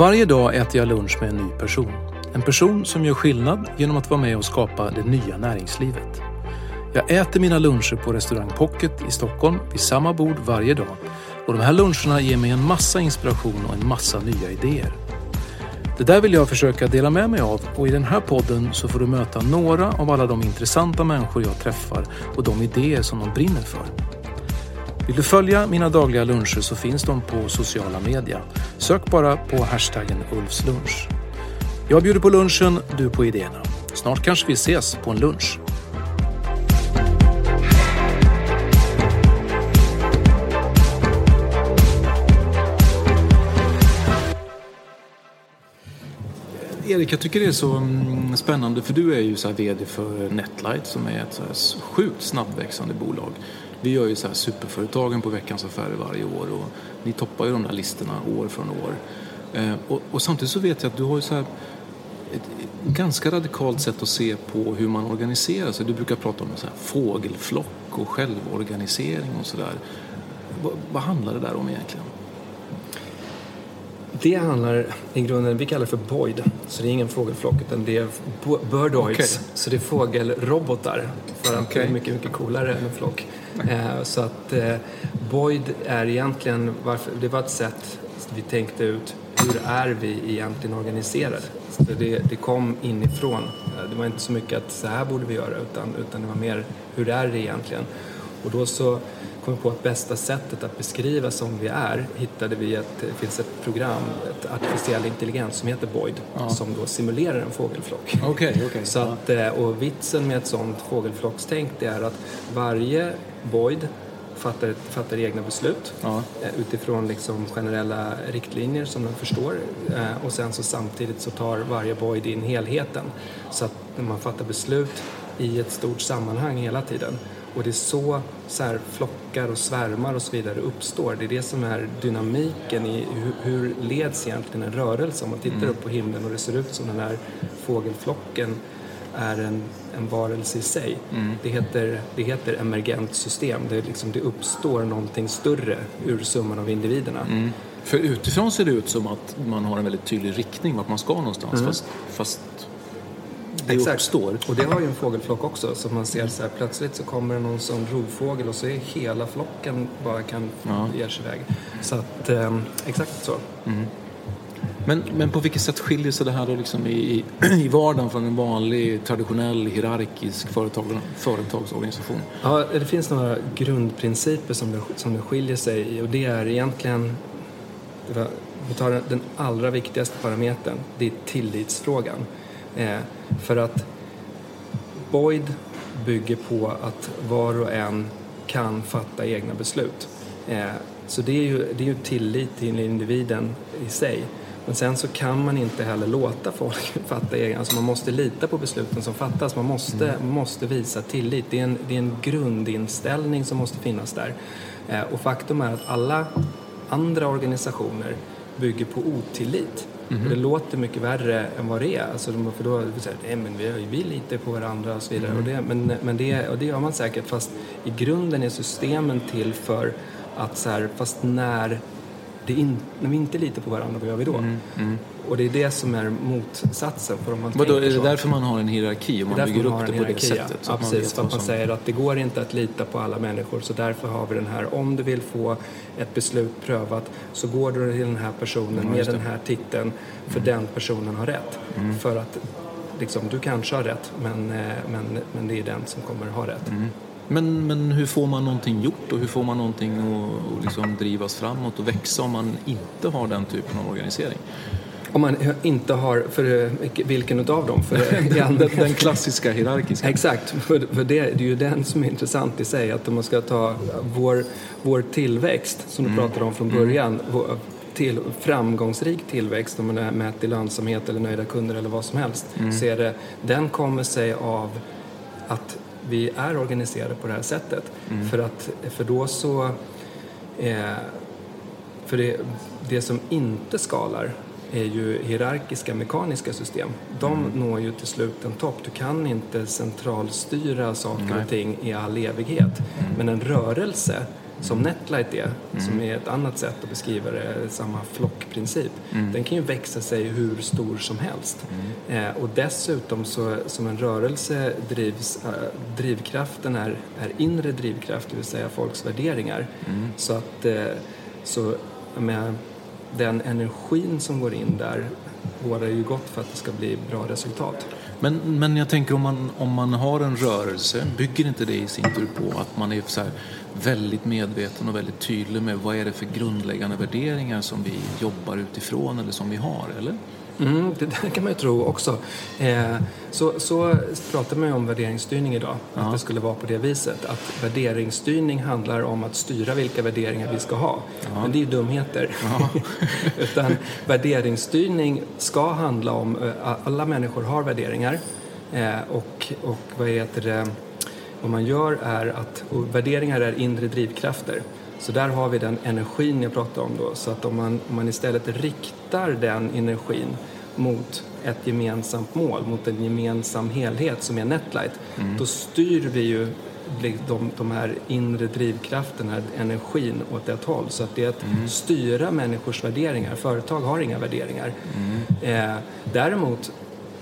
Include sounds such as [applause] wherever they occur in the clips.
Varje dag äter jag lunch med en ny person. En person som gör skillnad genom att vara med och skapa det nya näringslivet. Jag äter mina luncher på restaurang Pocket i Stockholm vid samma bord varje dag. Och de här luncherna ger mig en massa inspiration och en massa nya idéer. Det där vill jag försöka dela med mig av och i den här podden så får du möta några av alla de intressanta människor jag träffar och de idéer som de brinner för. Vill du följa mina dagliga luncher så finns de på sociala media. Sök bara på hashtaggen Ulfslunch. Jag bjuder på lunchen, du på idéerna. Snart kanske vi ses på en lunch. Erik, jag tycker det är så mm, spännande för du är ju så här VD för Netlight som är ett så här sjukt snabbväxande bolag. Vi gör ju så här superföretagen på Veckans Affärer varje år och ni toppar ju de där listorna år från år. Eh, och, och, samtidigt så vet jag att du har ju så här ett, ganska radikalt sätt att se på hur man organiserar sig. Du brukar prata om så här fågelflock och självorganisering och sådär. Vad, Vad handlar det där om egentligen? Det handlar i grunden, vi kallar det för Boyd, så det är ingen fågelflock utan det är birdoids, okay. så det är fågelrobotar för att okay. det är mycket, mycket coolare än en flock. Eh, så att eh, Boyd är egentligen, varför, det var ett sätt vi tänkte ut, hur är vi egentligen organiserade? Så det, det kom inifrån. Eh, det var inte så mycket att så här borde vi göra utan, utan det var mer, hur är det egentligen? Och då så kom på att bästa sättet att beskriva som vi är hittade vi att det finns ett program, ett artificiell intelligens som heter Boyd ja. som då simulerar en fågelflock. Okay, okay. Så att, ja. Och vitsen med ett sånt fågelflockstänk det är att varje Boyd fattar, fattar egna beslut ja. Eh, utifrån liksom generella riktlinjer som den förstår eh, och sen så samtidigt så tar varje Boyd in helheten så att man fattar beslut i ett stort sammanhang hela tiden. Och det är så, så här, flockar och svärmar och så vidare uppstår. Det är det som är dynamiken i hur, hur leds egentligen en rörelse. Om man tittar mm. upp på himlen och det ser ut som den här fågelflocken är en, en varelse i sig. Mm. Det, heter, det heter emergent system. Det, liksom, det uppstår någonting större ur summan av individerna. Mm. För utifrån ser det ut som att man har en väldigt tydlig riktning vart man ska någonstans. Mm. Fast, fast det Exakt. uppstår. Och det har ju en fågelflock också. Så man ser så här, plötsligt så kommer det någon sån rovfågel och så är hela flocken bara kan ja. ge sig iväg. Så att, eh, exakt så. Mm. Men, men på vilket sätt skiljer sig det här då liksom i, [clears throat] i vardagen från en vanlig traditionell hierarkisk företag, företagsorganisation? Ja, det finns några grundprinciper som det, som det skiljer sig i och det är egentligen vi tar den allra viktigaste parametern, det är tillitsfrågan. Eh, för att Boyd bygger på att var och en kan fatta egna beslut. Eh, så det är ju, det är ju tillit till individen i sig. Men sen så kan man inte heller låta folk [laughs] fatta egna, alltså man måste lita på besluten som fattas. Man måste, mm. måste visa tillit. Det är, en, det är en grundinställning som måste finnas där. Eh, och faktum är att alla andra organisationer bygger på otillit. Mm. Det låter mycket värre än vad det är. Alltså, för då säger nej men vi, vi litar på varandra och så vidare. Mm. Och det, men, men det, och det gör man säkert fast i grunden är systemen till för att så här, fast när det in, när vi inte litar på varandra, vad gör vi då? Mm, mm. Och det är det som är motsatsen. För om man Vadå, är det så. därför man har en hierarki och man bygger man upp det en på det hierarki, sättet? Ja, precis. För att man säger att det går inte att lita på alla människor så därför har vi den här, om du vill få ett beslut prövat så går du till den här personen med just det. den här titeln för den personen har rätt. Mm. För att liksom, du kanske har rätt men, eh, men, men det är den som kommer ha rätt. Mm. Men, men hur får man någonting gjort och hur får man någonting att, liksom drivas framåt och växa om man inte har den typen av organisering? Om man inte har, för vilken utav dem? För [laughs] Den, den klassiska hierarkiska. Exakt, för, för det, det är ju den som är intressant i sig. Att om man ska ta vår, vår tillväxt, som du pratade om från början, vår, till, framgångsrik tillväxt, om man är mätt i lönsamhet eller nöjda kunder eller vad som helst, så är det, den kommer sig av att vi är organiserade på det här sättet. För, att, för då så... Eh, för det, det som inte skalar är ju hierarkiska mekaniska system. De når ju till slut en topp. Du kan inte centralstyra saker Nej. och ting i all evighet. Men en rörelse, som Netlight är, som är ett annat sätt att beskriva det, samma flockprincip, den kan ju växa sig hur stor som helst. Eh, och dessutom så, som en rörelse drivs, eh, drivkraften är, är inre drivkraft, det vill säga folks värderingar. Så att, eh, så med den energin som går in där bådar ju gott för att det ska bli bra resultat. Men, men jag tänker om man, om man har en rörelse, bygger inte det i sin tur på att man är så här väldigt medveten och väldigt tydlig med vad är det för grundläggande värderingar som vi jobbar utifrån eller som vi har, eller? Mm, det där kan man ju tro också. Eh, så, så pratar man ju om värderingsstyrning idag, att det skulle vara på det viset. Att värderingsstyrning handlar om att styra vilka värderingar vi ska ha. Men det är ju dumheter. [laughs] Utan värderingsstyrning ska handla om, eh, alla människor har värderingar. Eh, och, och vad heter det, vad man gör är att, och värderingar är inre drivkrafter. Så där har vi den energin jag pratade om då. Så att om man, om man istället riktar den energin mot ett gemensamt mål, mot en gemensam helhet som är Netlight, då styr vi ju de, de här inre drivkrafterna, energin åt ett håll. Så att det är att styra människors värderingar. Företag har inga värderingar. Eh, däremot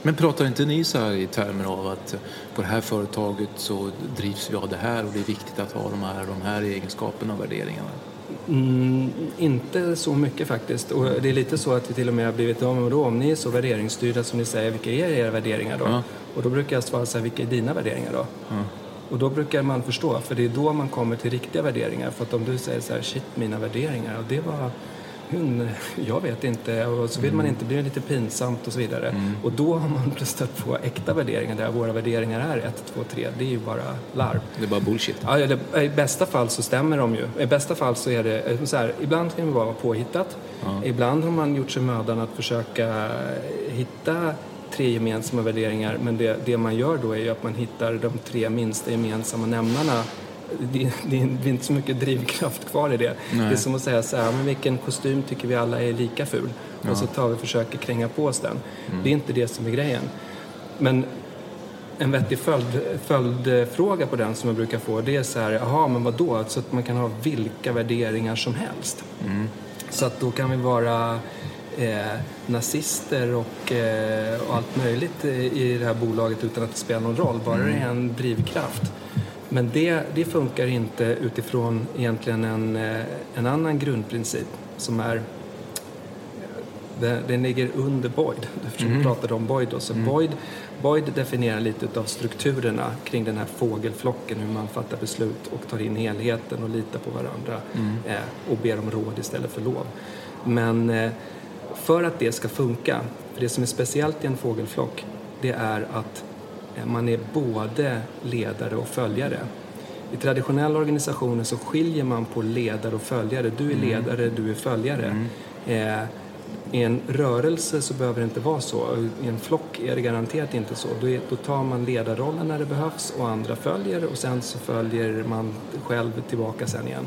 Men pratar inte ni så här i termer av att på det här företaget så drivs vi av det här och det är viktigt att ha de här, de här egenskaperna och värderingarna? Mm, inte så mycket faktiskt. Och det är lite så att vi till och med har blivit, ja men då om ni är så värderingsstyrda som ni säger, vilka är era värderingar då? Ja. Och då brukar jag svara så här, vilka är dina värderingar då? Och då brukar man förstå, för det är då man kommer till riktiga värderingar. För att om du säger så här, shit mina värderingar, och det var hon, jag vet inte, och så vill man inte bli lite pinsamt och så vidare. Och då har man stött på äkta värderingar där våra värderingar är 1, 2, 3. Det är ju bara larv. Det är bara bullshit. Ja, det, I bästa fall så stämmer de ju. I bästa fall så är det eh, så här, ibland kan det vara påhittat. Ibland har man gjort sig mödan att försöka hitta tre gemensamma värderingar men det, det man gör då är ju att man hittar de tre minsta gemensamma nämnarna. Det, det, är inte så mycket drivkraft kvar i det. Det är som att säga så här, men vilken kostym tycker vi alla är lika ful? Och så tar vi och försöker kränga på oss den. Det är inte det som är grejen. Men en vettig följd, följdfråga på den som jag brukar få det är så här, jaha men vad då? Så att man kan ha vilka värderingar som helst. Så att då kan vi vara eh, nazister och, eh, och allt möjligt i i det här bolaget utan att det spelar någon roll, bara det är en drivkraft. Men det, det funkar inte utifrån egentligen en, eh, en annan grundprincip som är den, den ligger under Boyd, [laughs] eftersom vi pratade om Boyd. Då. Så Boyd, Boyd definierar lite av strukturerna kring den här fågelflocken, hur man fattar beslut och tar in helheten och litar på varandra eh, och ber om råd istället för lov. Men eh, för att det ska funka, för det som är speciellt i en fågelflock, det är att eh, man är både ledare och följare. I traditionella organisationer så skiljer man på ledare och följare. Du är ledare, du är följare. Eh, I en rörelse så behöver det inte vara så. I en flock är det garanterat inte så. Då, är, då tar man ledarrollen när det behövs och andra följer och sen så följer man själv tillbaka sen igen.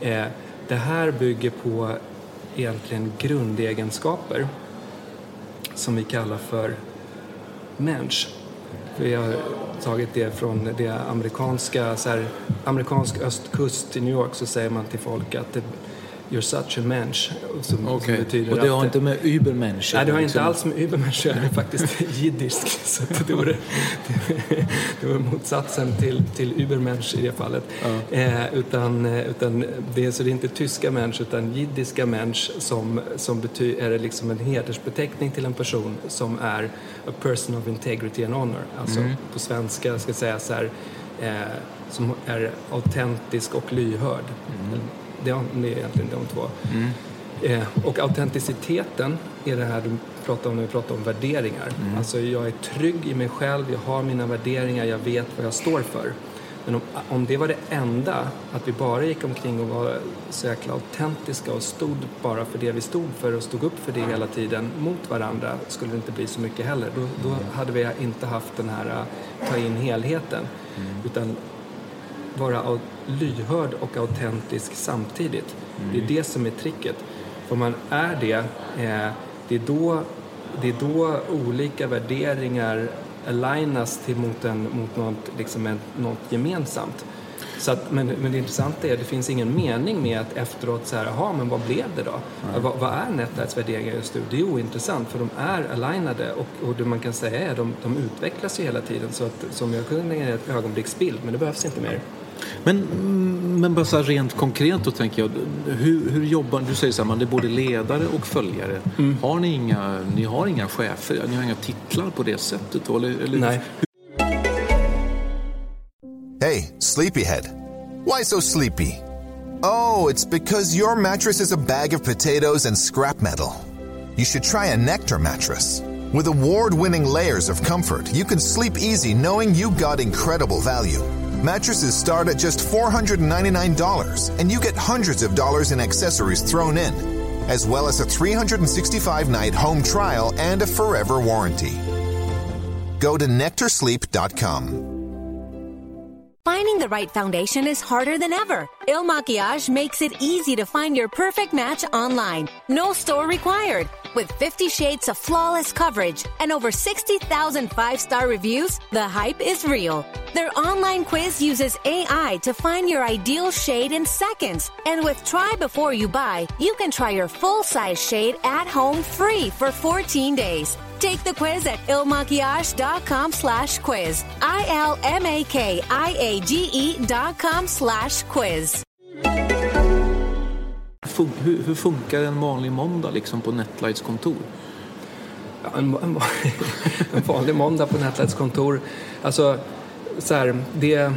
Eh, det här bygger på egentligen grundegenskaper som vi kallar för mensch. Vi har tagit det från det amerikanska, så här, amerikansk östkust i New York så säger man till folk att det, You're such a mensch. Som, okay. som och det har att, inte med Übermensch Nej, det har liksom. inte alls med Übermensch Det är faktiskt [laughs] jiddisk. Så det, var, det, det var motsatsen till, till Übermensch i det fallet. Ja. Eh, utan, utan det, så det är inte tyska människor utan jiddiska människor som, som bety, är liksom en hedersbeteckning till en person som är a person of integrity and honor. Alltså Mm. på svenska ska jag säga så här, eh, som är autentisk och lyhörd. Det, är- det är egentligen de två. Mm. Eh, och autenticiteten är det här du pratar om när vi pratar om värderingar. Mm. Alltså jag är trygg i mig själv, jag har mina värderingar, jag vet vad jag står för. Men om, om det var det enda, att vi bara gick omkring och var så jäkla autentiska och stod bara för det vi stod för och stod upp för det hela tiden mot varandra skulle det inte bli så mycket heller. Då, då hade vi inte haft den här eh, ta in helheten. Utan vara lyhörd och autentisk samtidigt. Det är det som är tricket. Om man är det, eh, det, är då, det är då olika värderingar alignas till mot, en, mot något, liksom en, något gemensamt. Så att, men, men det intressanta är att det finns ingen mening med att efteråt så här, jaha, men vad blev det då? Vad, vad är Netlights värderingar just nu? Det är ointressant för de är alignade och, och det man kan säga är att de, de utvecklas ju hela tiden. Så att, som jag kunde ge ett ögonblicksbild, men det behövs inte mer. Men, mm, men bara så rent konkret då tänker jag, hur, hur jobbar Du säger så här, man är både ledare och följare. Mm. Har ni inga, ni har inga chefer, ni har inga titlar på det sättet då? Eller, eller, Nej. Hey, sleepyhead. Why so sleepy? Oh, it's because your mattress is a bag of potatoes and scrap metal. You should try a Nectar mattress. With award winning layers of comfort, you can sleep easy knowing you got incredible value. Mattresses start at just $499, and you get hundreds of dollars in accessories thrown in, as well as a 365 night home trial and a forever warranty. Go to nectarsleep.com. Finding the right foundation is harder than ever. Il Makiage makes it easy to find your perfect match online. No store required. With 50 shades of flawless coverage and over 60,000 five star reviews, the hype is real. Their online quiz uses AI to find your ideal shade in seconds. And with Try Before You Buy, you can try your full size shade at home free for 14 days. Take the quiz at ilmakiage.com slash quiz. I-L-M-A-K-I-A-G-E dot com slash quiz. Fun, hur, hur funkar en vanlig måndag liksom på Netlights kontor? Ja, en, en, [laughs] en vanlig måndag på Netlights kontor. Alltså, så här, det...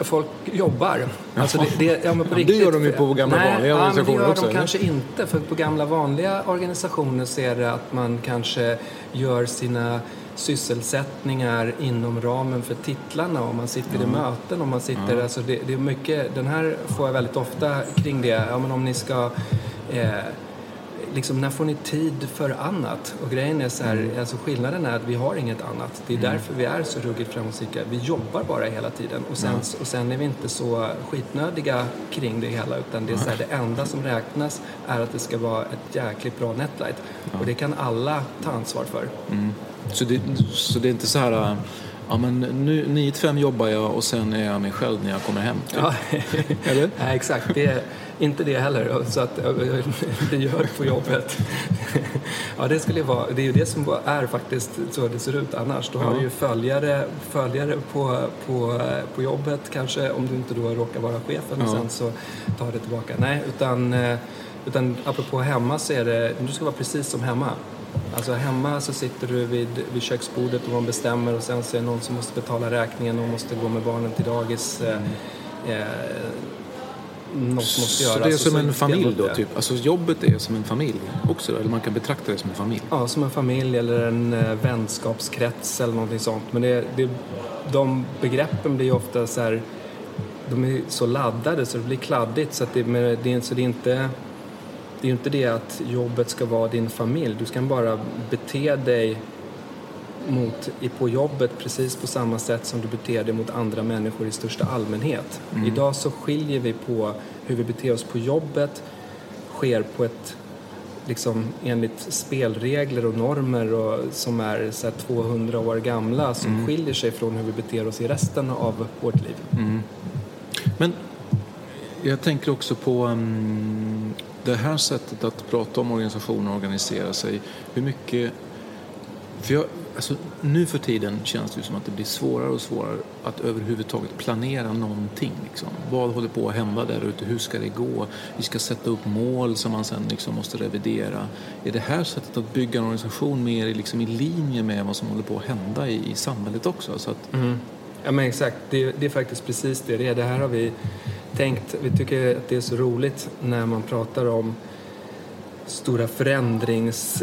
Folk jobbar. Alltså det, det, ja, men på Ja, det riktigt. gör de ju på gamla Nej, vanliga ja, men organisationer det gör också, de eller? kanske inte. För på gamla vanliga organisationer så är det att man kanske gör sina sysselsättningar inom ramen för titlarna och man sitter i möten och man sitter, alltså det, det är mycket, den här får jag väldigt ofta kring det, ja men om ni ska eh, liksom, när får ni tid för annat? Och grejen är så här, Mm. alltså skillnaden är att vi har inget annat. Det är därför vi är så ruggigt framgångsrika. Vi jobbar bara hela tiden och sen, och sen är vi inte så skitnödiga kring det hela utan det är så här, det enda som räknas är att det ska vara ett jäkligt bra netlight. Och det kan alla ta ansvar för. Så det, så det är inte så här, äh, ja men nu 9 till 5 jobbar jag och sen är jag mig själv när jag kommer hem. Typ. Ja. [laughs] Eller? [laughs] Nej, exakt. Det inte det heller. Så att det gör på jobbet. [laughs] Ja, det skulle vara. Det är ju det som är faktiskt så det ser ut annars. Då har du ju följare, följare på, på, på jobbet kanske, om du inte då råkar vara chefen och sen så tar det tillbaka. Nej, utan, eh, utan apropå hemma så är det, du ska vara precis som hemma. Alltså hemma så sitter du vid, vid köksbordet och man bestämmer och sen så är det någon som måste betala räkningen och måste gå med barnen till dagis. Eh, eh, något måste Så göras. det är som så en familj då? Typ. Alltså jobbet är som en familj också? Eller man kan betrakta det som en familj? Ja, som en familj eller en eh, vänskapskrets eller någonting sånt. Men det, det, de begreppen blir ju ofta så här, de är så laddade så det blir kladdigt. Så, att det, men det, så det är inte det är ju inte det att jobbet ska vara din familj. Du ska bara bete dig mot, i- på jobbet precis på samma sätt som du beter dig mot andra människor i största allmänhet. Idag så skiljer vi på hur vi beter oss på jobbet sker på ett liksom enligt spelregler och normer och, som är så här 200 år gamla som skiljer sig från hur vi beter oss i resten av vårt liv. Men jag tänker också på um, det här sättet att prata om organisationer och organisera sig. Hur mycket... För jag, alltså, nu för tiden känns det som att det blir svårare och svårare att överhuvudtaget planera någonting. Liksom. Vad håller på att hända där ute? Hur ska det gå? Vi ska sätta upp mål som man sen liksom måste revidera. Är det här sättet att bygga en organisation mer liksom i linje med vad som håller på att hända i, i samhället också? Så att... Mm. Ja men exakt, det, det, är faktiskt precis det det är. Det här har vi tänkt, vi tycker att det är så roligt när man pratar om stora förändrings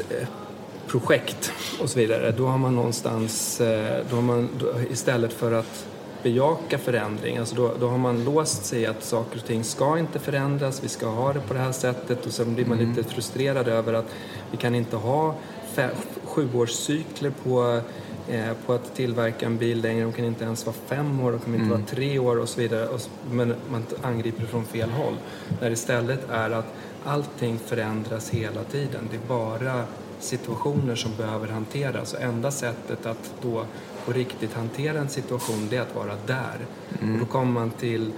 förändringsprojekt och så vidare. Då har man någonstans, eh, då har man, istället för att bejaka förändring, alltså då, då har man låst sig att saker och ting ska inte förändras, vi ska ha det på det här sättet och sen blir man mm. lite frustrerad över att vi kan inte ha fem, sjuårscykler på Eh, på att tillverka en bil längre. De kan inte ens vara fem år, de kan inte mm. vara tre år och så vidare. Men man angriper det från fel håll. När istället är att allting förändras hela tiden. Det är bara situationer som behöver hanteras och enda sättet att då på riktigt hantera en situation det är att vara där. Mm. Och då kommer man till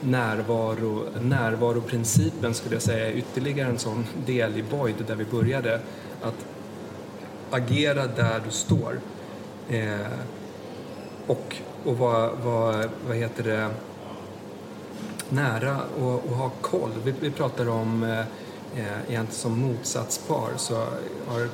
närvaro, närvaroprincipen skulle jag säga är ytterligare en sån del i Boyd där vi började. Att agera där du står. Eh, och och vara, var, vad heter det, nära och, och ha koll. Vi, vi pratar om, eh, egentligen som motsatspar, så har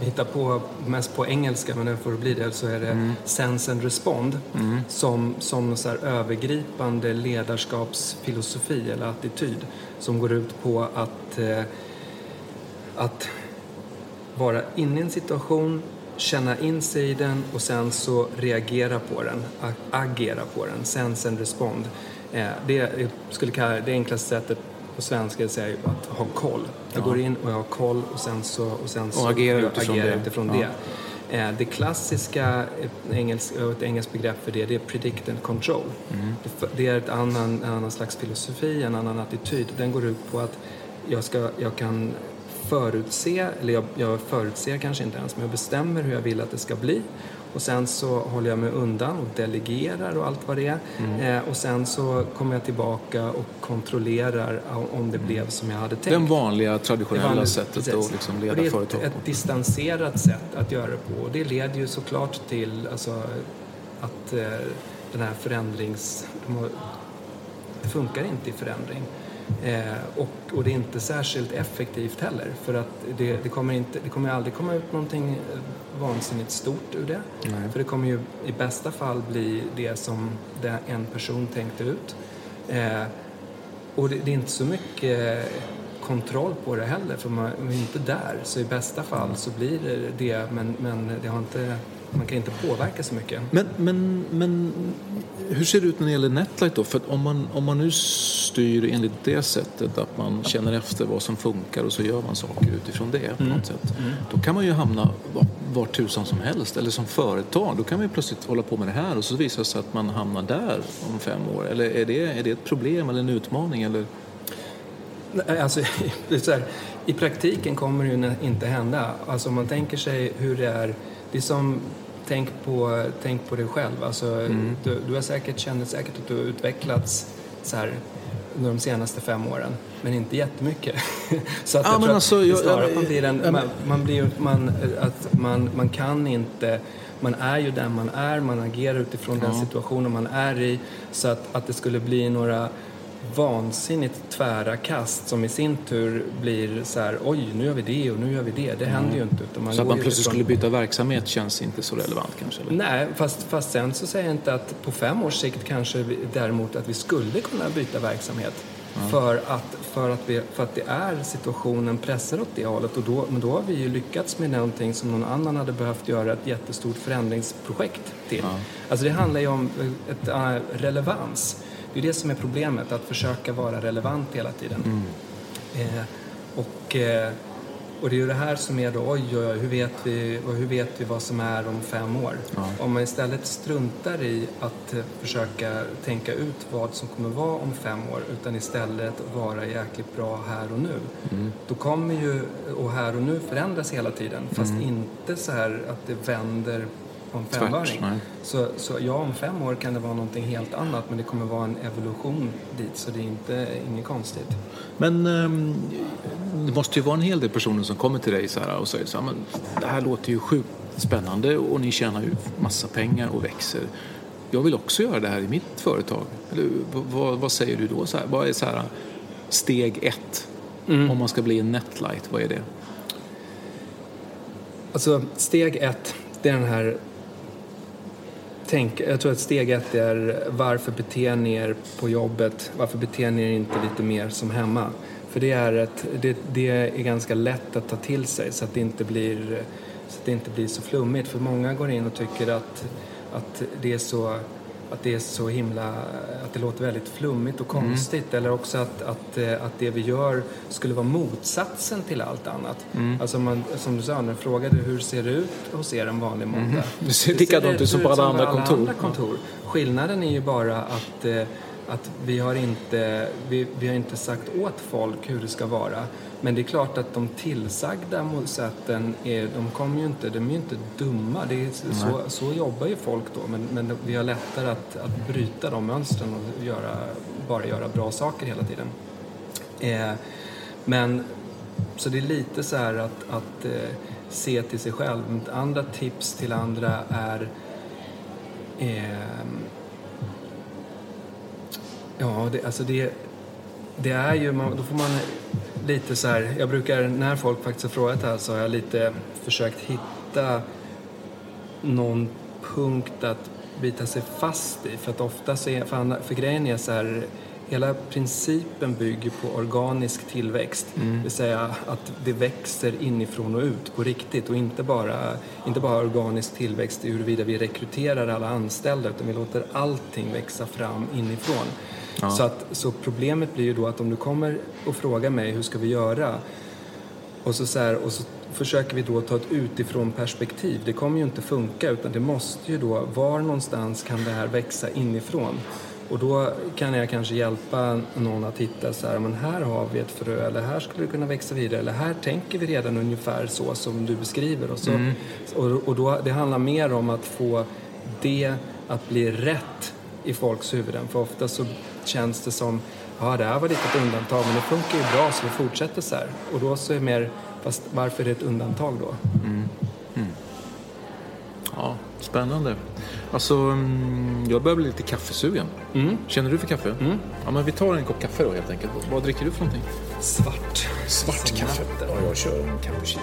vi hittar på, mest på engelska, men nu får det bli det, så är det mm. sense and respond mm. som, som så övergripande ledarskapsfilosofi eller attityd som går ut på att, eh, att vara inne i en situation, känna in sig i den och sen så reagera på den, agera på den, sense and respond. Eh, det, skulle kalla, det enklaste sättet på svenska är att ha koll. Jag ja. går in och jag har koll och sen så, och sen så och agera utifrån agera det. Utifrån ja. det. Eh, det klassiska, ett engelskt, ett engelskt begrepp för det, det är predict and control. Mm. Det, är ett annan, en annan slags filosofi, en annan attityd. Den går ut på att jag, ska, jag kan förutse, eller jag, jag förutser kanske inte ens, men jag bestämmer hur jag vill att det ska bli. Och sen så håller jag mig undan och delegerar och allt vad det är. Mm. Eh, och sen så kommer jag tillbaka och kontrollerar om det blev som jag hade tänkt. Det vanliga traditionella vanliga, sättet precis. att liksom leda det är företag ett, ett distanserat sätt att göra det på. Och det leder ju såklart till alltså, att eh, den här förändrings... Det funkar inte i förändring. Eh, och, och, det är inte särskilt effektivt heller för att det, det, kommer, inte, det kommer aldrig komma ut någonting eh, vansinnigt stort ur det. Nej. För det kommer ju i bästa fall bli det som det en person tänkte ut. Eh, och det, det, är inte så mycket kontroll på det heller för man är inte där. Så i bästa fall så blir det det men, men det har inte man kan inte påverka så mycket. Men, men, men hur ser det ut när det gäller Netlight då? För om man, om man nu styr enligt det sättet att man känner efter vad som funkar och så gör man saker utifrån det på mm. något sätt. Mm. Då kan man ju hamna var, var tusan som helst. Eller som företag, då kan man ju plötsligt hålla på med det här och så visar det sig att man hamnar där om fem år. Eller är det, är det ett problem eller en utmaning? Eller? Alltså, [laughs] här, I praktiken kommer det ju inte hända. Alltså om man tänker sig hur det är det är som tänk på, tänk på dig själv. Alltså, mm. du, du har säkert, känner säkert att du har utvecklats så här under de senaste fem åren, men inte jättemycket. [laughs] så att ja, jag tror alltså, att snarare man blir en, man, man, blir, man, att man, man kan inte man är ju den man är, man agerar utifrån ja. den situationen man är i. Så att, att det skulle bli några vansinnigt tvära kast som i sin tur blir så här, oj, nu gör vi det och nu gör vi det. Det händer ju inte. Utan man så att man plötsligt skulle byta verksamhet känns inte så relevant kanske? Eller? Nej, fast, fast sen så säger jag inte att på fem års sikt kanske vi, däremot att vi skulle kunna byta verksamhet. Mm. För, att, för, att vi, för att det är situationen pressar åt det hållet och då, men då har vi ju lyckats med någonting som någon annan hade behövt göra ett jättestort förändringsprojekt till. Mm. Alltså det handlar ju om ett, uh, relevans. Det är det som är problemet, att försöka vara relevant hela tiden. Mm. Eh, och, eh, och det är ju det här som är då, oj, oj, hur, vet vi, hur vet vi vad som är om fem år? Ja. Om man istället struntar i att eh, försöka tänka ut vad som kommer vara om fem år utan istället vara jäkligt bra här och nu. Mm. Då kommer ju, och här och nu förändras hela tiden, fast mm. inte så här att det vänder på en femöring. Så, så ja, om fem år kan det vara någonting helt annat men det kommer vara en evolution dit så det är inte, inget konstigt. Men ehm, det måste ju vara en hel del personer som kommer till dig så här och säger så här, men det här låter ju sjukt spännande och ni tjänar ju massa pengar och växer. Jag vill också göra det här i mitt företag. Eller, vad, vad säger du då? Så här, vad är så här, steg ett om man ska bli en netlight? Vad är det? Alltså steg ett, det är den här Tänk, jag tror att steg ett är varför beter ni er på jobbet? Varför beter ni er inte lite mer som hemma? För det är, ett, det, det är ganska lätt att ta till sig så att det inte blir så, att det inte blir så flummigt. För många går in och tycker att, att, det är så, att det är så himla... Att det låter väldigt flummigt och konstigt. Eller också att, att, eh, att det vi gör skulle vara motsatsen till allt annat. Alltså man, som du sa, när du frågade hur ser det ut hos er en vanlig måndag? [laughs] Det ser likadant ut som på alla andra kontor. andra kontor. Skillnaden är ju bara att, eh, att vi, har inte, vi, vi har inte sagt åt folk hur det ska vara. Men det är klart att de tillsagda sätten, är, de kommer ju inte, de är ju inte dumma. Det är, så, så jobbar ju folk då. Men, men vi har lättare att, att bryta de mönstren och göra, bara göra bra saker hela tiden. Eh, men så det är lite så här att, att eh, se till sig själv. Mitt andra tips till andra är ehm, Ja, det, alltså det, det är ju, man, då får man lite så här, jag brukar, när folk faktiskt har frågat det här så har jag lite försökt hitta någon punkt att bita sig fast i. För att ofta så är, för, för grejen är så här, hela principen bygger på organisk tillväxt. Det vill säga att det växer inifrån och ut på riktigt och inte bara, inte bara organisk tillväxt i huruvida vi rekryterar alla anställda utan vi låter allting växa fram inifrån. Så, att, så problemet blir ju då att om du kommer och frågar mig hur ska vi göra och så, så, här, och så försöker vi då ta ett utifrån perspektiv. Det kommer ju inte funka utan det måste ju då, var någonstans kan det här växa inifrån? Och då kan jag kanske hjälpa någon att hitta så här, men här har vi ett frö eller här skulle det kunna växa vidare eller här tänker vi redan ungefär så som du beskriver. Och, så, och, och då, det handlar mer om att få det att bli rätt i folks huvuden. För ofta så känns det som, ja det här var lite ett undantag men det funkar ju bra så vi fortsätter så här. Och då så är det mer, fast varför är det ett undantag då? Ja, spännande. Alltså, mm, jag börjar bli lite kaffesugen. Känner du för kaffe? Ja, men vi tar en kopp kaffe då helt enkelt. Vad dricker du för någonting? Svart. Svart Som kaffe. natten. Ja, jag kör en cappuccino.